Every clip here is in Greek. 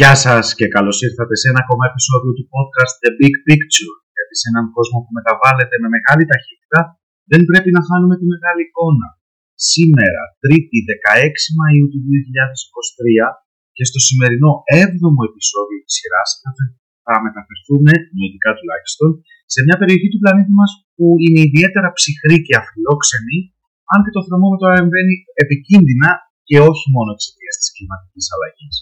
Γεια σας και καλώς ήρθατε σε ένα ακόμα επεισόδιο του podcast The Big Picture. Γιατί σε έναν κόσμο που μεταβάλλεται με μεγάλη ταχύτητα δεν πρέπει να χάνουμε τη μεγάλη εικόνα. Σήμερα, 3η 16 Μαΐου του 2023 και στο σημερινό 7ο επεισόδιο της σειράς θα μεταφερθούμε, νοητικά τουλάχιστον, σε μια περιοχή του πλανήτη μας που είναι ιδιαίτερα ψυχρή και αφιλόξενη, αν και το θερμόμετρο ανεβαίνει επικίνδυνα και όχι μόνο εξαιτίας της κλιματικής αλλαγής.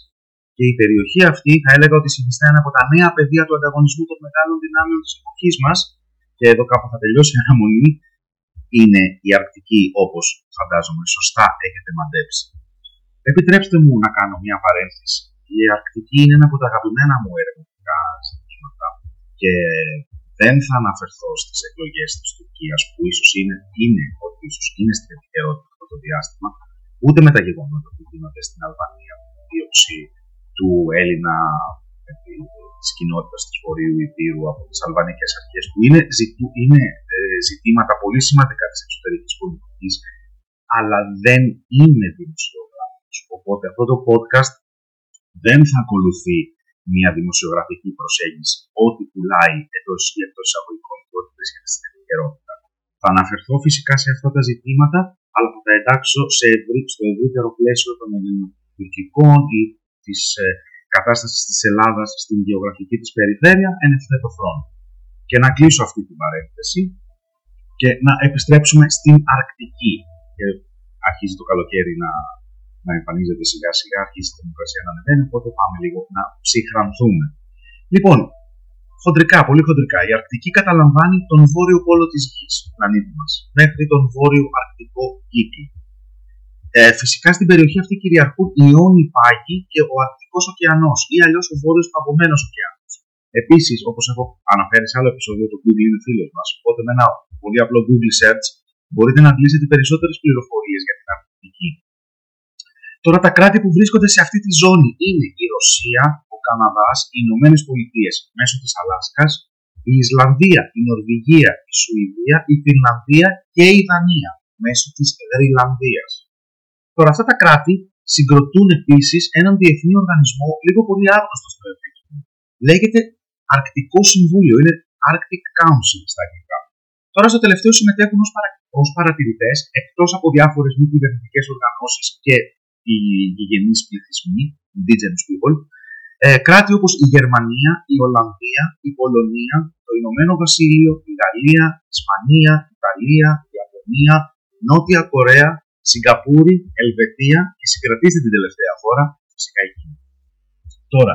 Και η περιοχή αυτή θα έλεγα ότι συνιστά ένα από τα νέα πεδία του ανταγωνισμού των μεγάλων δυνάμεων της εποχής μας, και εδώ κάπου θα τελειώσει η αναμονή, είναι η Αρκτική όπως φαντάζομαι σωστά έχετε μαντέψει. Επιτρέψτε μου να κάνω μια παρένθεση. Η Αρκτική είναι ένα από τα αγαπημένα μου ερευνητικά ζητήματα και δεν θα αναφερθώ στις εκλογές της Τουρκίας που ίσως είναι, είναι, ότι ίσως είναι στην επικαιρότητα αυτό το διάστημα, ούτε με τα γεγονότα που γίνονται στην Αλβανία, δίωξη του Έλληνα της κοινότητας τη Βορείου Υπήρου από τις Αλβανικές Αρχές, που είναι, είναι ε, ζητήματα πολύ σημαντικά της εξωτερικής πολιτικής, αλλά δεν είναι δημοσιογράφος. Οπότε αυτό το podcast δεν θα ακολουθεί μια δημοσιογραφική προσέγγιση, ό,τι πουλάει εντός ή εκτός εισαγωγικών και ό,τι βρίσκεται στην επικαιρότητα. Θα αναφερθώ φυσικά σε αυτά τα ζητήματα, αλλά θα τα εντάξω σε ευρύ, στο ευρύτερο πλαίσιο των ελληνοτουρκικών ή της ε, κατάστασης της Ελλάδας στην γεωγραφική της περιφέρεια εν ευθέτω χρόνο. Και να κλείσω αυτή την παρένθεση και να επιστρέψουμε στην Αρκτική. Και αρχίζει το καλοκαίρι να να εμφανίζεται σιγά σιγά, αρχίζει η δημοκρασία να ανεβαίνει, οπότε πάμε λίγο να ψυχρανθούμε. Λοιπόν, χοντρικά, πολύ χοντρικά, η Αρκτική καταλαμβάνει τον βόρειο πόλο της γης, πλανήτη μας, μέχρι τον βόρειο αρκτικό κύκλο. Ε, φυσικά στην περιοχή αυτή κυριαρχούν οι αιώνιοι πάγοι και ο Αρκτικός ωκεανός ή αλλιώς ο βόρειος παγωμένος ωκεανός. Επίσης, όπως έχω αναφέρει σε άλλο επεισόδιο, το Google είναι φίλος μας, οπότε με ένα πολύ απλό Google search μπορείτε να αντλήσετε περισσότερες πληροφορίες για την Αρκτική Τώρα τα κράτη που βρίσκονται σε αυτή τη ζώνη είναι η Ρωσία, ο Καναδάς, οι Ηνωμένες Πολιτείες μέσω της Αλάσκας, η Ισλανδία, η Νορβηγία, η Σουηδία, η Φινλανδία και η Δανία μέσω της Γρυλανδίας. Τώρα αυτά τα κράτη συγκροτούν επίσης έναν διεθνή οργανισμό λίγο πολύ άγνωστο στο επίπεδο. Λέγεται Αρκτικό Συμβούλιο, είναι Arctic Council στα αγγλικά. Τώρα στο τελευταίο συμμετέχουν ως, παρα... ως παρατηρητές, εκτός από διάφορες μη κυβερνητικές οργανώσεις και οι γηγενείς πληθυσμοί, indigenous people, ε, κράτη όπως η Γερμανία, η Ολλανδία, η Πολωνία, το Ηνωμένο Βασίλειο, η Γαλλία, η Ισπανία, η Ιταλία, η Ιαπωνία, Νότια Κορέα, Σιγκαπούρη, Ελβετία και συγκρατήστε την τελευταία χώρα, φυσικά η Κίνα. Τώρα,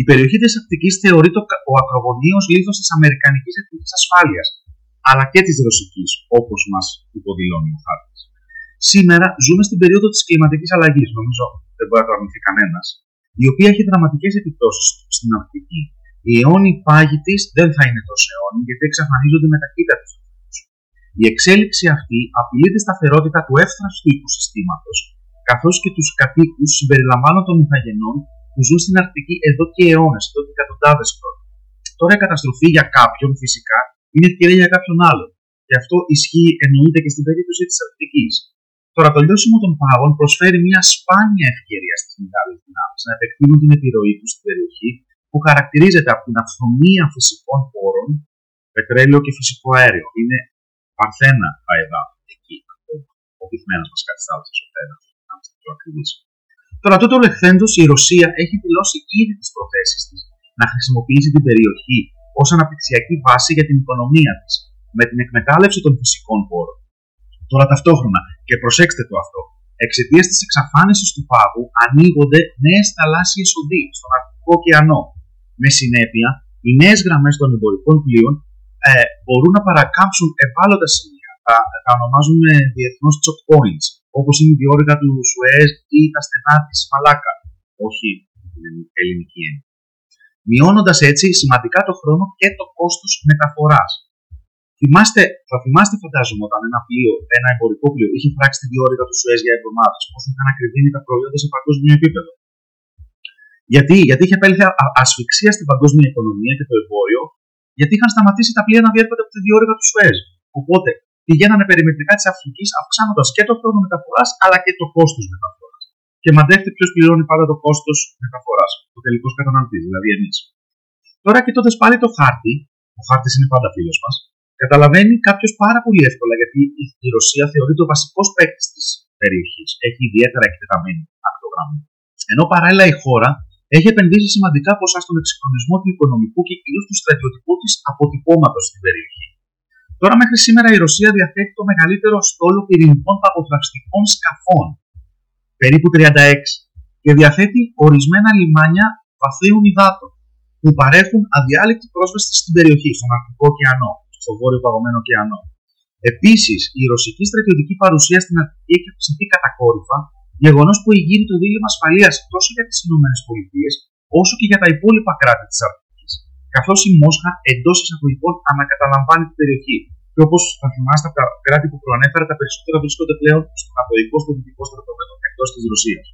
η περιοχή της Ακτικής θεωρείται ο ακρογωνίος λίθος της Αμερικανικής Εθνικής Ασφάλειας, αλλά και της Ρωσικής, όπως μας υποδηλώνει ο χάρτης. Σήμερα ζούμε στην περίοδο της κλιματικής αλλαγής, νομίζω δεν μπορεί να το αρνηθεί κανένας, η οποία έχει δραματικές επιπτώσεις στην Αρκτική. Οι αιώνιοι πάγοι της δεν θα είναι τόσο αιώνιοι, γιατί εξαφανίζονται με ταχύτητα του. Η εξέλιξη αυτή απειλεί τη σταθερότητα του εύθραυστου οικοσυστήματος, καθώς και τους κατοίκους συμπεριλαμβάνων των ηθαγενών που ζουν στην Αρκτική εδώ και αιώνες, εδώ και εκατοντάδες χρόνια. Τώρα η καταστροφή για κάποιον φυσικά είναι ευκαιρία για κάποιον άλλον. Και αυτό ισχύει εννοείται και στην περίπτωση της Αρκτικής. Τώρα, το λιώσιμο των πάγων προσφέρει μια σπάνια ευκαιρία στις μεγάλες δυνάμεις να επεκτείνουν την επιρροή τους στην περιοχή που χαρακτηρίζεται από την αυθονία φυσικών πόρων, πετρέλαιο και φυσικό αέριο. Είναι παρθένα τα εδάφη εκεί, ο πυθμένα μα κάτι θάλασσα ο πέρα, να είμαστε πιο ακριβεί. Τώρα, τούτο λεχθέντος, η Ρωσία έχει δηλώσει ήδη τις προθέσεις της να χρησιμοποιήσει την περιοχή ως αναπτυξιακή βάση για την οικονομία της, με την εκμετάλλευση των φυσικών πόρων. Τώρα ταυτόχρονα, και προσέξτε το αυτό, εξαιτίας της εξαφάνισης του πάγου ανοίγονται νέες θαλάσσιες οδοί στον Αρκτικό ωκεανό. Με συνέπεια, οι νέες γραμμές των εμπορικών πλοίων ε, μπορούν να παρακάμψουν ευάλωτα σημεία. Τα, τα ονομάζουν διεθνώς choke points, όπως είναι η διόρυγα του Σουέζ ή τα στενά της Μαλάκα. Όχι την ελληνική έννοια. Μειώνοντας έτσι σημαντικά το χρόνο και το κόστος μεταφοράς. Θυμάστε, θα θυμάστε, φαντάζομαι, όταν ένα πλοίο, ένα εμπορικό πλοίο, είχε φράξει τη διόρυγα του Σουέζ για εβδομάδες, πόσο είχαν ακριβήνει τα προϊόντα σε παγκόσμιο επίπεδο. Γιατί, γιατί είχε επέλθει ασφυξία στην παγκόσμια οικονομία και το εμπόριο, γιατί είχαν σταματήσει τα πλοία να διέρχονται από τη διόρυγα του Σουέζ. Οπότε πηγαίνανε περιμετρικά της Αφρικής, αυξάνοντας και το χρόνο μεταφοράς αλλά και το κόστος μεταφοράς. και μαντεύτε ποιος πληρώνει πάντα το κόστος μεταφοράς. Ο τελικός καταναλωτής, δηλαδή εμείς. Τώρα κοιτώντας πάλι το χάρτη, ο χάρτης είναι πάντα φίλος μας, καταλαβαίνει κάποιος πάρα πολύ εύκολα γιατί η Ρωσία θεωρείται ο βασικό παίκτη της περιοχής. Έχει ιδιαίτερα εκτεταμένη ακτογραμμή. Ενώ παράλληλα η χώρα έχει επενδύσει σημαντικά ποσά στον εξυγχρονισμό του οικονομικού και κυρίως του στρατιωτικού της αποτυπώματος στην περιοχή. Τώρα, μέχρι σήμερα η Ρωσία διαθέτει το μεγαλύτερο στόλο πυρηνικών παγωτραστικών σκαφών, περίπου 36, και διαθέτει ορισμένα λιμάνια βαθύων υδάτων, που παρέχουν αδιάλειπτη πρόσβαση στην περιοχή, στον Αρκτικό ωκεανό, στο βόρειο παγωμένο ωκεανό. Επίσης, η ρωσική στρατιωτική παρουσία στην Αρκτική έχει αυξηθεί κατακόρυφα, γεγονός που εγείρει το δίλημα ασφαλείας τόσο για τις ΗΠΑ όσο και για τα υπόλοιπα κράτη της Αρκτική, καθώς η Μόσχα εντός εισαγωγικών ανακαταλαμβάνει την περιοχή. Και όπως θα θυμάστε από τα κράτη που προανέφερα, τα περισσότερα βρίσκονται πλέον στο καθολικό στο δυτικό στρατόπεδο εκτός της Ρωσίας.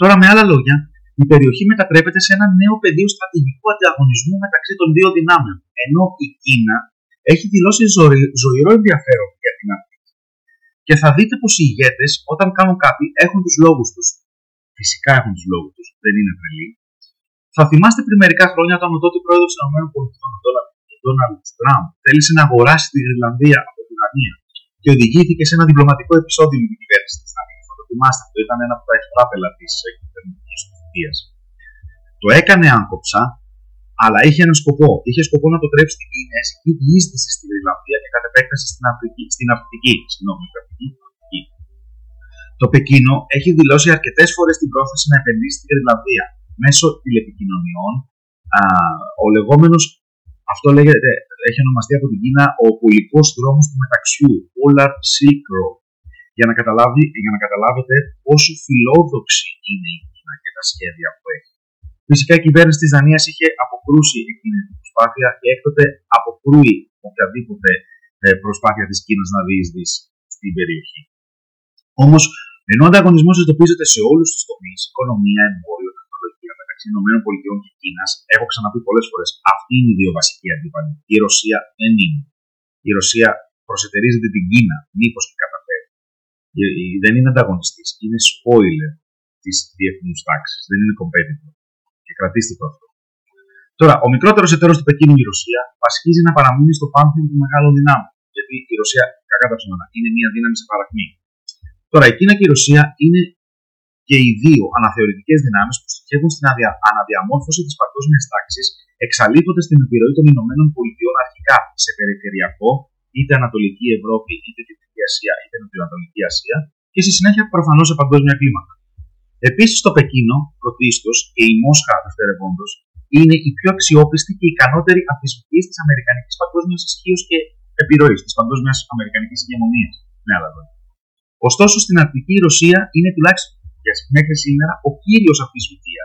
Τώρα, με άλλα λόγια, η περιοχή μετατρέπεται σε ένα νέο πεδίο στρατηγικού ανταγωνισμού μεταξύ των δύο δυνάμεων, ενώ η Κίνα έχει δηλώσει ζωηρό ενδιαφέρον για την Αρκτική. Και θα δείτε πως οι ηγέτες, όταν κάνουν κάτι, έχουν τους λόγους τους. Φυσικά έχουν τους λόγους τους, δεν είναι τρελοί. Θα θυμάστε πριν μερικά χρόνια όταν ο τότε πρόεδρος των ΗΠΑ, ο Ντόναλντ Τραμπ, θέλησε να αγοράσει τη Γρυλανδία από την Δανία και οδηγήθηκε σε ένα διπλωματικό επεισόδιο με την κυβέρνηση της Δανίας. Θα το θυμάστε, αυτό ήταν ένα από τα εφράπελα της κυβερνητική του Το έκανε άγκοψα, αλλά είχε ένα σκοπό. Είχε σκοπό να το τρέψει την κινέζικη διείσδυση στην Γρυλανδία και κατ' επέκταση στην Αφρική. Στην Αφρική, συγγνώμη, Αφρική. Το Πεκίνο έχει δηλώσει αρκετές φορές την πρόθεση να επενδύσει στην Γρυλανδία μέσω τηλεπικοινωνιών. Α, ο λεγόμενος, αυτό λέγεται, έχει ονομαστεί από την Κίνα ο πουλικό δρόμος του μεταξιού, Polar Silk Road. Για να, καταλάβει, για να καταλάβετε πόσο φιλόδοξη είναι η Κίνα και τα σχέδια που έχει. Φυσικά η κυβέρνηση της Δανίας είχε αποκρούσει εκείνη την προσπάθεια και έκτοτε αποκρούει οποιαδήποτε ε, προσπάθεια της Κίνας να διεισδύσει στην περιοχή. Όμως, ενώ ο ανταγωνισμός εντοπίζεται σε όλους τους τομείς, οικονομία, εμπόριο, τεχνολογία μεταξύ ΗΠΑ και Κίνας, έχω ξαναπεί πολλές φορές, αυτοί είναι οι δύο βασικοί αντίπαλοι. Η Ρωσία δεν είναι. Η Ρωσία προσετερίζεται την Κίνα, μήπως και καταφέρει. Δεν είναι ανταγωνιστής, είναι spoiler της διεθνούς τάξης, δεν είναι competitor. Και κρατήστε το αυτό. Τώρα, ο μικρότερος εταίρος του Πεκίνου, η Ρωσία, πασχίζει να παραμείνει στο πάνθεο του μεγάλου δυνάμου. Γιατί η Ρωσία, κακά τα ψωμένα, είναι μια δύναμη σε παρακμή. Τώρα, η Κίνα και η Ρωσία είναι και οι δύο αναθεωρητικές δυνάμεις που στοχεύουν στην αναδιαμόρφωση της παγκόσμιας τάξης, εξαλείποντα την επιρροή των Ηνωμένων Πολιτειών αρχικά σε περιφερειακό, είτε Ανατολική Ευρώπη, είτε Κεντρική Ασία, είτε Νοτιοανατολική Ασία, και στη συνέχεια προφανώς σε παγκόσμια κλίμακα. Επίσης, το Πεκίνο, πρωτίστως, και η Μόσχα δευτερευόντως, είναι η πιο αξιόπιστη και ικανότερη αμφισβητή της Αμερικανικής παγκόσμιας ισχύως και επιρροής, της παγκόσμιας Αμερικανικής ηγεμονίας. Με άλλα λόγια. Ωστόσο, στην Αρκτική η Ρωσία είναι τουλάχιστον μέχρι σήμερα ο κύριος αμφισβητία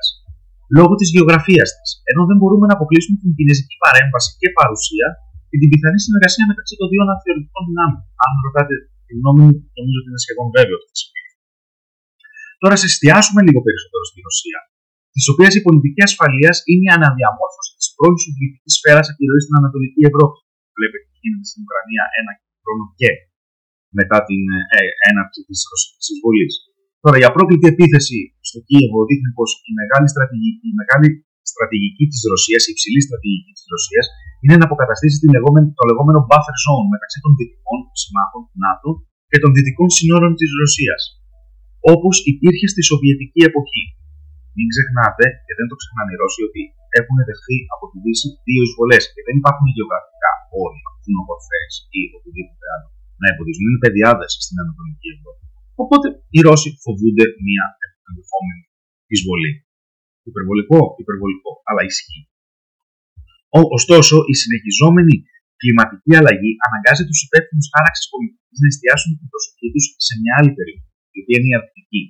λόγω της γεωγραφίας της, ενώ δεν μπορούμε να αποκλείσουμε την κινέζικη παρέμβαση και παρουσία και την πιθανή συνεργασία μεταξύ των δύο αναθεωρητικών δυνάμεων. Αν ρωτάτε τη γνώμη μου, νομίζω ότι είναι σχεδόν βέβαιος ότι θα Τώρα, σε εστιάσουμε λίγο περισσότερο στη Ρωσία, τη οποία η πολιτική ασφαλείας είναι η αναδιαμόρφωση της πρώην Σοβιετικής σφαίρας επιρροή στην Ανατολική Ευρώπη. Βλέπετε τι γίνεται στην Ουκρανία ένα χρόνο και μετά την ε, έναρξη της ρωσικής εισβολής. Τώρα, η απρόκλητη επίθεση στο Κίεβο δείχνει πως η μεγάλη στρατηγική, η μεγάλη στρατηγική της Ρωσίας, η υψηλή στρατηγική της Ρωσίας, είναι να αποκαταστήσει την λεγόμενη, το λεγόμενο buffer zone μεταξύ των δυτικών συμμάχων του ΝΑΤΟ και των δυτικών συνόρων της Ρωσίας, όπως υπήρχε στη Σοβιετική εποχή. Μην ξεχνάτε, και δεν το ξεχνάνε οι Ρώσοι, ότι έχουν δεχθεί από τη Δύση δύο εισβολές και δεν υπάρχουν γεωγραφικά όρια, κοινοπορφέ ή οτιδήποτε άλλο να εμποδίζουν. Είναι παιδιάδε στην Ανατολική Ευρώπη. Οπότε οι Ρώσοι φοβούνται μια ενδεχόμενη εισβολή. Υπερβολικό, υπερβολικό, αλλά ισχύει. Ωστόσο, η συνεχιζόμενη κλιματική αλλαγή αναγκάζει τους υπεύθυνους χάραξη πολιτικής να εστιάσουν την προσοχή τους σε μια άλλη περιοχή, η οποία είναι η Αρκτική.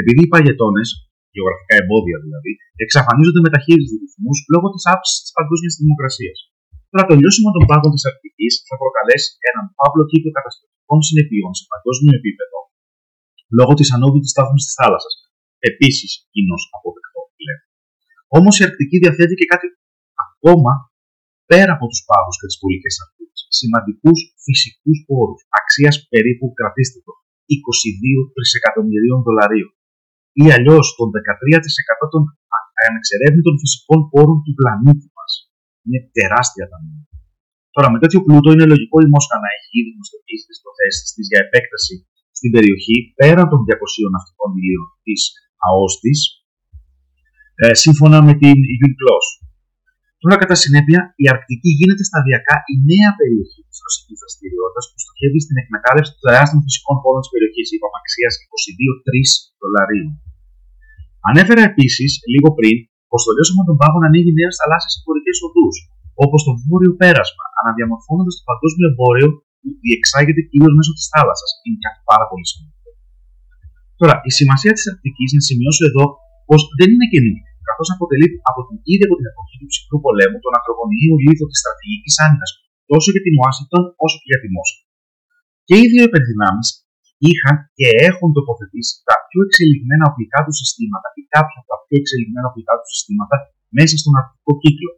Επειδή οι παγετώνες, γεωγραφικά εμπόδια δηλαδή, εξαφανίζονται με ταχύτητε ρυθμούς λόγω της αύξησης της παγκόσμιας θερμοκρασία. Τώρα, το λιώσιμο των πάγων της Αρκτική θα προκαλέσει έναν παύλο κύκλο καταστροφικών συνεπειών σε παγκόσμιο επίπεδο λόγω της ανώδυτη στάθμης της θάλασσας. Επίσης, κοινώς αποδεκτό, λέμε. Όμως η Αρκτική διαθέτει και κάτι ακόμα πέρα από τους πάγους και τις πολικέ ακτίνες. Σημαντικούς φυσικούς πόρους, αξίας περίπου, κρατήστε το, 22 τρισεκατομμυρίων δολαρίων. ή αλλιώς τον 13% των ανεξερεύνητων φυσικών πόρων του πλανήτη μας. Είναι τεράστια τα νούμερα. Τώρα, με τέτοιο πλούτο είναι λογικό η Μόσχα να έχει ήδη γνωστοποιήσει τις προθέσεις της για επέκταση στην περιοχή πέραν των 200 ναυτικών μιλίων της ΑΟΣ ε, σύμφωνα με την UNCLOS. Τώρα, κατά συνέπεια, η Αρκτική γίνεται σταδιακά η νέα περιοχή της ρωσικής δραστηριότητας που στοχεύει στην εκμετάλλευση των τεράστιων φυσικών πόρων της περιοχής, είπαμε αξία 22-3 δολαρίων. Ανέφερα επίσης, λίγο πριν, πως το λιώσιμο των πάγων ανοίγει νέες θαλάσσιες εμπορικές οδούς, όπως το βόρειο πέρασμα, αναδιαμορφώνοντας το παγκόσμιο εμπόριο που διεξάγεται κυρίως μέσω της θάλασσας. Είναι κάτι πάρα πολύ σημαντικό. Τώρα, η σημασία της Αρκτικής, να σημειώσω εδώ, πως δεν είναι καινή, καθώς αποτελεί από την ίδια από την εποχή του ψυχρού πολέμου τον ακρογωνιαίο λίθο της στρατηγικής άμυνας τόσο για την Ουάσιγκτον όσο και για τη Μόσχα. Και οι δύο υπερδυνάμει είχαν και έχουν τοποθετήσει τα πιο εξελιγμένα οπλικά τους συστήματα ή κάποια από τα πιο εξελιγμένα οπλικά τους συστήματα μέσα στον αρκτικό κύκλο.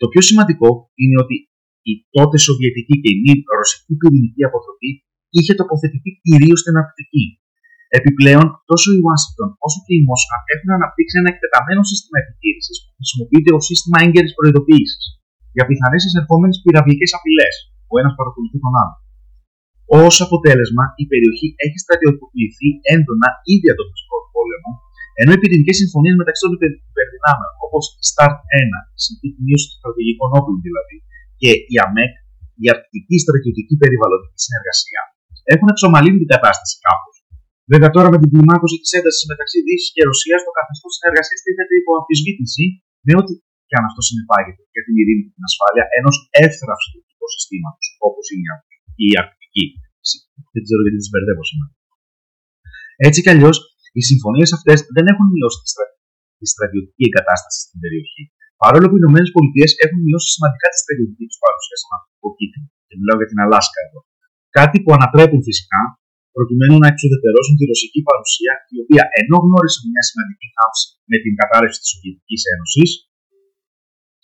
Το πιο σημαντικό είναι ότι η τότε Σοβιετική και η μη ρωσική πυρηνική αποτροπή είχε τοποθετηθεί κυρίως στην Αρκτική. Επιπλέον, τόσο η Ουάσιγκτον όσο και η Μόσχα έχουν αναπτύξει ένα εκτεταμένο σύστημα επιτήρηση που χρησιμοποιείται ως σύστημα έγκαιρης προειδοποίησης για πιθανές εισερχόμενες πυραυλικές απειλές, που ένας παρακολουθεί τον άλλο. Ω αποτέλεσμα, η περιοχή έχει στρατιωτικοποιηθεί έντονα ήδη από τον φυσικό πόλεμο, ενώ οι πυρηνικές συμφωνίες μεταξύ των υπερδυνάμεων, όπως η START 1, η συνθήκη μείωσης των στρατηγικών όπλων δηλαδή, και η ΑΜΕΚ, η Αρκτική Στρατιωτική Περιβαλλοντική Συνεργασία, έχουν εξομαλύνει την κατάσταση κάπω. Βέβαια, τώρα με την κλιμάκωση της έντασης μεταξύ Δύσης και Ρωσίας, το καθεστώς της συνεργασία τίθεται υπό αμφισβήτηση με ό,τι και αν αυτό συνεπάγεται για την ειρήνη και την ασφάλεια ενός εύθραυστου οικοσυστήματο, όπως είναι η Αρκτική. Δεν ξέρω γιατί τι μπερδεύω σήμερα. Έτσι κι αλλιώς, οι συμφωνίες αυτές δεν έχουν μειώσει τη, στρα... τη στρατιωτική εγκατάσταση στην περιοχή. Παρόλο που οι ΗΠΑ έχουν μειώσει σημαντικά τη στρατιωτική τους παρουσία στον Αρκτικό κύκλο. Και μιλάω για την Αλάσκα εδώ. Κάτι που ανατρέπουν φυσικά προκειμένου να εξουδετερώσουν τη ρωσική παρουσία, η οποία ενώ γνώρισε μια σημαντική χάψη με την κατάρρευση της Σοβιετικής Ένωσης,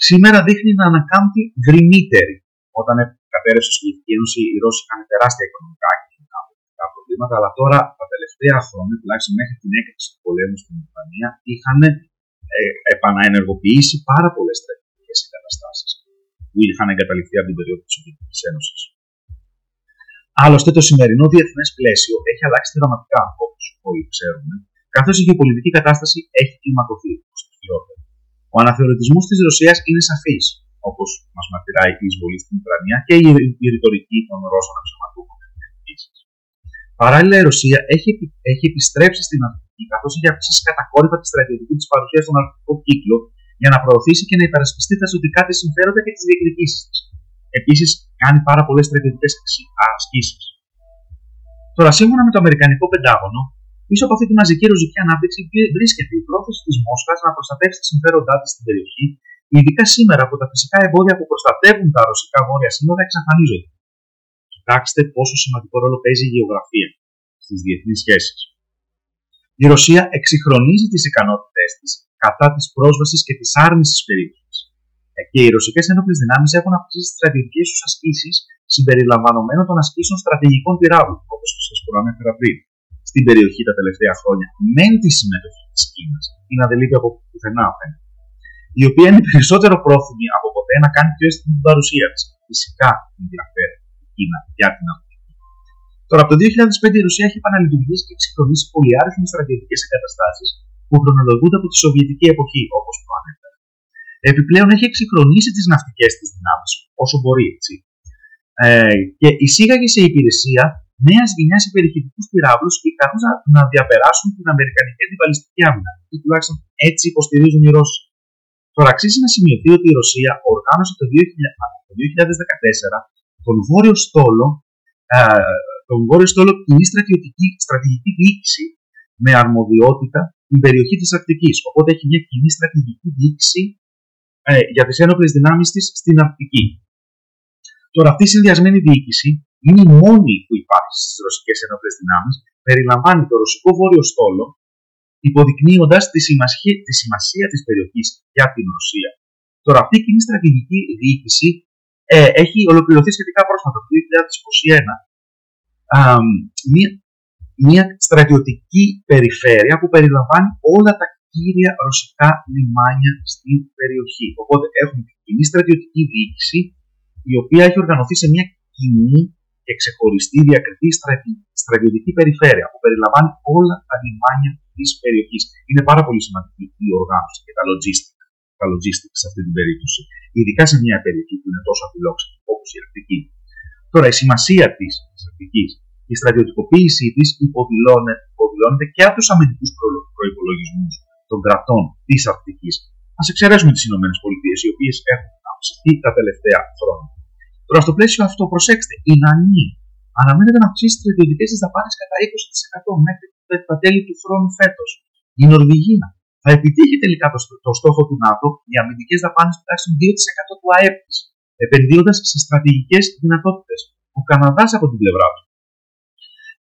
σήμερα δείχνει να ανακάμπτει γκρινύτερη. Όταν κατέρευσε η Σοβιετική Ένωση, οι Ρώσοι είχαν τεράστια οικονομικά και κοινωνικά προβλήματα, αλλά τώρα τα τελευταία χρόνια, τουλάχιστον μέχρι την έκρηξη του πολέμου στην Ουκρανία, είχαν ε, επαναενεργοποιήσει πάρα πολλές στρατιωτικέ εγκαταστάσεις που είχαν εγκαταλειφθεί από την περίοδο της Σοβιετικής Ένωσης. Άλλωστε, το σημερινό διεθνές πλαίσιο έχει αλλάξει δραματικά, όπως όλοι ξέρουμε, καθώς η γεωπολιτική κατάσταση έχει κλιμακωθεί προς το χειρότερο. Ο αναθεωρητισμός της Ρωσίας είναι σαφής, όπως μας μαρτυράει η εισβολή στην Ουκρανία και η ρητορική των Ρώσων αξιωματούχων Παράλληλα, η Ρωσία έχει, έχει επιστρέψει στην Αρκτική, καθώς έχει αυξήσει κατακόρυφα τη στρατιωτική της παρουσίας στον Αρκτικό κύκλο για να προωθήσει και να υπερασπιστεί τα ζωτικά της συμφέροντα και τις διεκδικήσεις της. Επίσης, κάνει πάρα πολλές στρατιωτικές ασκήσεις. Τώρα, σύμφωνα με το Αμερικανικό Πεντάγωνο, πίσω από αυτή τη μαζική ρωσική ανάπτυξη βρίσκεται η πρόθεση της Μόσχας να προστατεύσει τα συμφέροντά της στην περιοχή, ειδικά σήμερα που τα φυσικά εμπόδια που προστατεύουν τα ρωσικά βόρεια σύνορα εξαφανίζονται. Κοιτάξτε πόσο σημαντικό ρόλο παίζει η γεωγραφία στις διεθνείς σχέσεις. Η Ρωσία εξυγχρονίζει τις ικανότητές της κατά της πρόσβασης και της άρνησης της περιοχής. Ε, και οι ρωσικές ένοπλε δυνάμεις έχουν αυξήσει τις στρατιωτικέ τους ασκήσεις συμπεριλαμβανομένων των ασκήσεων στρατηγικών πυράβλων, όπως σα προανέφερα πριν, στην περιοχή τα τελευταία χρόνια, με τη συμμετοχή της Κίνας. Η να δεν λείπει από πουθενά φαίνεται. Η οποία είναι περισσότερο πρόθυμη από ποτέ να κάνει πιο αίσθητη την παρουσία της. Φυσικά ενδιαφέρει η Κίνα για την Αφρική. Τώρα, από το 2005 η Ρωσία έχει επαναλειτουργήσει και εξυγχρονίσει πολυάριθμες στρατιωτικές εγκαταστάσεις που χρονολογούνται από τη Σοβιετική εποχή, όπως προανέφερα. Επιπλέον έχει εξυγχρονίσει τις ναυτικές της δυνάμεις όσο μπορεί, έτσι. Ε, και εισήγαγε σε υπηρεσία νέας γενιάς υπερηχητικούς πυράβλους ικανού να, να διαπεράσουν την Αμερικανική αντιβαλιστική άμυνα. Ή τουλάχιστον έτσι υποστηρίζουν οι Ρώσοι. Τώρα αξίζει να σημειωθεί ότι η Ρωσία οργάνωσε το 2014 τον Βόρειο Στόλο, ε, τον Βόρειο Στόλο κοινή στρατηγική, στρατηγική διοίκηση με αρμοδιότητα την περιοχή της Αρκτικής. Οπότε έχει μια κοινή στρατηγική διοίκηση ε, για τις ένοπλες δυνάμεις της στην Αρκτική. Τώρα, αυτή η συνδυασμένη διοίκηση είναι η μόνη που υπάρχει στις ρωσικές ενόπλε δυνάμεις, περιλαμβάνει το ρωσικό βόρειο στόλο, υποδεικνύοντας τη σημασία, τη σημασία της περιοχής για την Ρωσία. Τώρα, αυτή η κοινή στρατηγική διοίκηση ε, έχει ολοκληρωθεί σχετικά πρόσφατα, το 2021. Α, μία, μια στρατιωτική περιφέρεια που περιλαμβάνει όλα τα κύρια ρωσικά λιμάνια στην περιοχή. Οπότε έχουμε την κοινή στρατιωτική διοίκηση, η οποία έχει οργανωθεί σε μια κοινή και ξεχωριστή διακριτή στρατιωτική περιφέρεια που περιλαμβάνει όλα τα λιμάνια της περιοχής. Είναι πάρα πολύ σημαντική η οργάνωση και τα logistics, τα logistics σε αυτή την περίπτωση. Ειδικά σε μια περιοχή που είναι τόσο απειλόξενη όπως η Αρκτική. Τώρα, η σημασία της Αρκτικής, η στρατιωτικοποίησή της υποδηλώνεται και από τους αμυντικούς προπολογισμού των κρατών της Αρκτική. Α εξαιρέσουμε τις ΗΠΑ, οι οποίες έχουν αυξηθεί τα τελευταία χρόνια. Τώρα, στο πλαίσιο αυτό, προσέξτε, η ΝΑΝΙ αναμένεται να αυξήσει τις στρατιωτικέ της δαπάνες κατά 20% μέχρι τα τέλη του χρόνου φέτος. Η Νορβηγία θα επιτύχει τελικά το, το στόχο του ΝΑΤΟ για αμυντικές δαπάνες τουλάχιστον 2% του ΑΕΠ της, επενδύοντας σε στρατηγικές δυνατότητες. Ο Καναδάς από την πλευρά του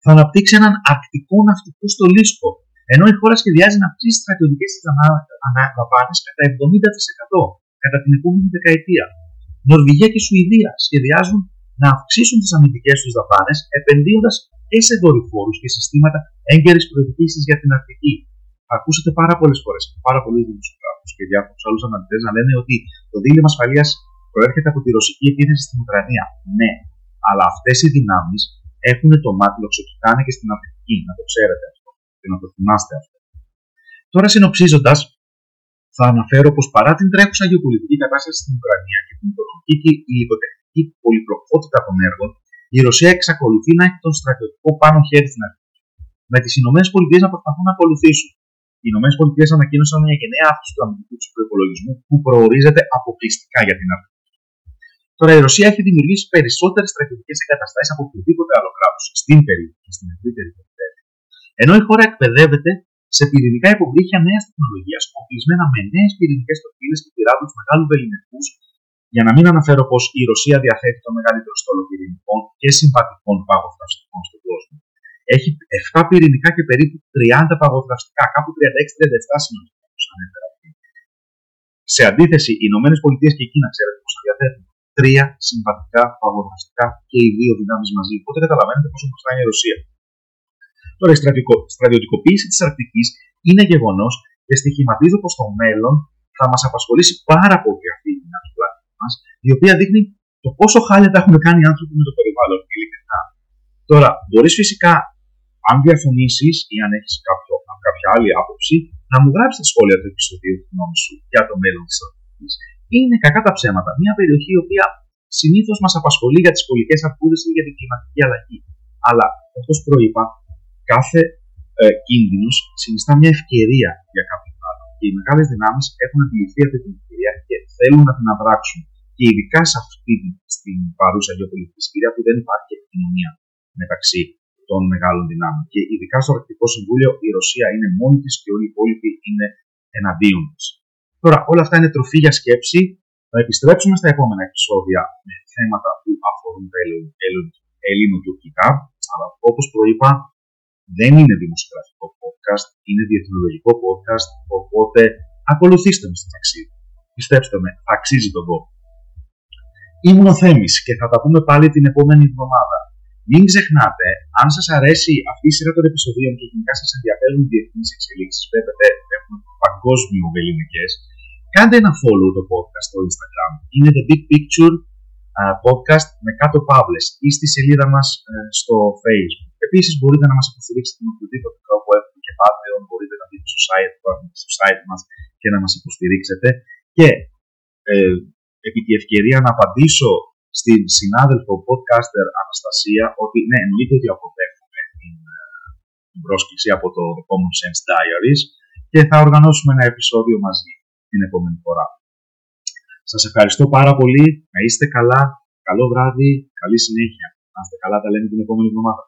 θα αναπτύξει έναν αρκτικό ναυτικό στο Λίσκο, ενώ η χώρα σχεδιάζει να αυξήσει τις στρατιωτικές της δαπάνε κατά 70% κατά την επόμενη δεκαετία. Νορβηγία και Σουηδία σχεδιάζουν να αυξήσουν τις αμυντικές τους δαπάνες, επενδύοντας και σε δορυφόρους και συστήματα έγκαιρης προειδοποίησης για την Αρκτική. Ακούσατε πάρα πολλές φορές πάρα πολλού δημοσιογράφους και διάφορους άλλους αναλυτές να λένε ότι το δίλημα ασφαλείας προέρχεται από τη ρωσική επίθεση στην Ουκρανία. Ναι, αλλά αυτές οι δυνάμεις έχουν το μάτι λοξοκοιτάνε και στην Αφρική, να το ξέρετε αυτό και να το θυμάστε αυτό. Τώρα συνοψίζοντας, θα αναφέρω πως παρά την τρέχουσα γεωπολιτική κατάσταση στην Ουκρανία και την οικονομική και υλικοτεχνική πολυπλοκότητα των έργων, η Ρωσία εξακολουθεί να έχει τον στρατιωτικό πάνω χέρι στην Αφρική. Με τις ΗΠΑ να προσπαθούν να ακολουθήσουν. Οι ΗΠΑ ανακοίνωσαν μια γενναία αύξηση του αμυντικού τους προπολογισμού που προορίζεται αποκλειστικά για την Αφρική. Τώρα η Ρωσία έχει δημιουργήσει περισσότερες στρατιωτικές εγκαταστάσεις από οποιοδήποτε άλλο κράτος στην περιοχή, στην ευρύτερη περιφέρεια. Ενώ η χώρα εκπαιδεύεται σε πυρηνικά υποβρύχια νέας τεχνολογίας, οπλισμένα με νέες πυρηνικές τροφίλε και πυράβλους μεγάλου βεληνικού, για να μην αναφέρω πως η Ρωσία διαθέτει το μεγαλύτερο στόλο πυρηνικών και συμβατικών παγωθραστικών στον κόσμο. Έχει 7 πυρηνικά και περίπου 30 παγωθραστικά, κάπου 36-37 συνολικά, όπως ανέφερα. Σε αντίθεση, οι ΗΠΑ και Κίνα, ξέρετε πώ θα διαθέτουν τρία συμβατικά παγωθραστικά και οι δύο δυνάμεις μαζί. Οπότε καταλαβαίνετε πόσο μπροστά είναι η Ρωσία. Τώρα, η στρατιωτικοποίηση της Αρκτικής είναι γεγονός και στοιχηματίζω πως στο μέλλον θα μας απασχολήσει πάρα πολύ αυτή η δυνατή μας, η οποία δείχνει το πόσο χάλια τα έχουν κάνει οι άνθρωποι με το περιβάλλον. Ειλικρινά. Τώρα, μπορείς φυσικά, αν διαφωνήσεις ή αν έχεις κάποια άλλη άποψη, να μου γράψεις τα σχόλια του επεισοδίου τη γνώμη σου για το μέλλον της Αρκτικής. Είναι κακά τα ψέματα. Μια περιοχή η οποία συνήθως μας απασχολεί για τις πολιτικές αρκούδε ή για την κλιματική αλλαγή. Αλλά, όπως προείπα, κάθε ε, κίνδυνος συνιστά μια ευκαιρία για κάποιον άλλο. Και οι μεγάλες δυνάμεις έχουν αντιληφθεί αυτή την ευκαιρία και θέλουν να την αδράξουν. Και ειδικά σε αυτή την παρούσα γεωπολιτική σκηνή που δεν υπάρχει επικοινωνία μεταξύ των μεγάλων δυνάμεων. Και ειδικά στο Αρκτικό Συμβούλιο η Ρωσία είναι μόνη της και όλοι οι υπόλοιποι είναι εναντίον της. Τώρα, όλα αυτά είναι τροφή για σκέψη. Θα επιστρέψουμε στα επόμενα επεισόδια με θέματα που αφορούν τα ελληνοτουρκικά. Αλλά όπως προείπα, δεν είναι δημοσιογραφικό podcast, είναι διεθνολογικό podcast, οπότε ακολουθήστε με στο ταξίδι. Πιστέψτε με, αξίζει τον κόπο. Ήμουν ο Θέμης και θα τα πούμε πάλι την επόμενη εβδομάδα. Μην ξεχνάτε, αν σας αρέσει αυτή η σειρά των επεισοδίων και γενικά σας ενδιαφέρουν οι διεθνείς εξελίξεις, βλέπετε έχουμε παγκόσμιο ελληνικέ, κάντε ένα follow το podcast στο Instagram. Είναι The Big Picture podcast με κάτω παύλες ή στη σελίδα μας ε, στο Facebook. Επίσης μπορείτε να μας υποστηρίξετε με οποιοδήποτε τρόπο έχουμε και Patreon, μπορείτε να μπείτε στο site, στο site μας και να μας υποστηρίξετε. Και ε, επί τη ευκαιρία να απαντήσω στην συνάδελφο podcaster Αναστασία ότι ναι, εννοείται ότι αποδέχομαι την, ε, την πρόσκληση από το The Common Sense Diaries και θα οργανώσουμε ένα επεισόδιο μαζί την επόμενη φορά. Σας ευχαριστώ πάρα πολύ. Να είστε καλά. Καλό βράδυ. Καλή συνέχεια. Να είστε καλά. Τα λέμε την επόμενη εβδομάδα.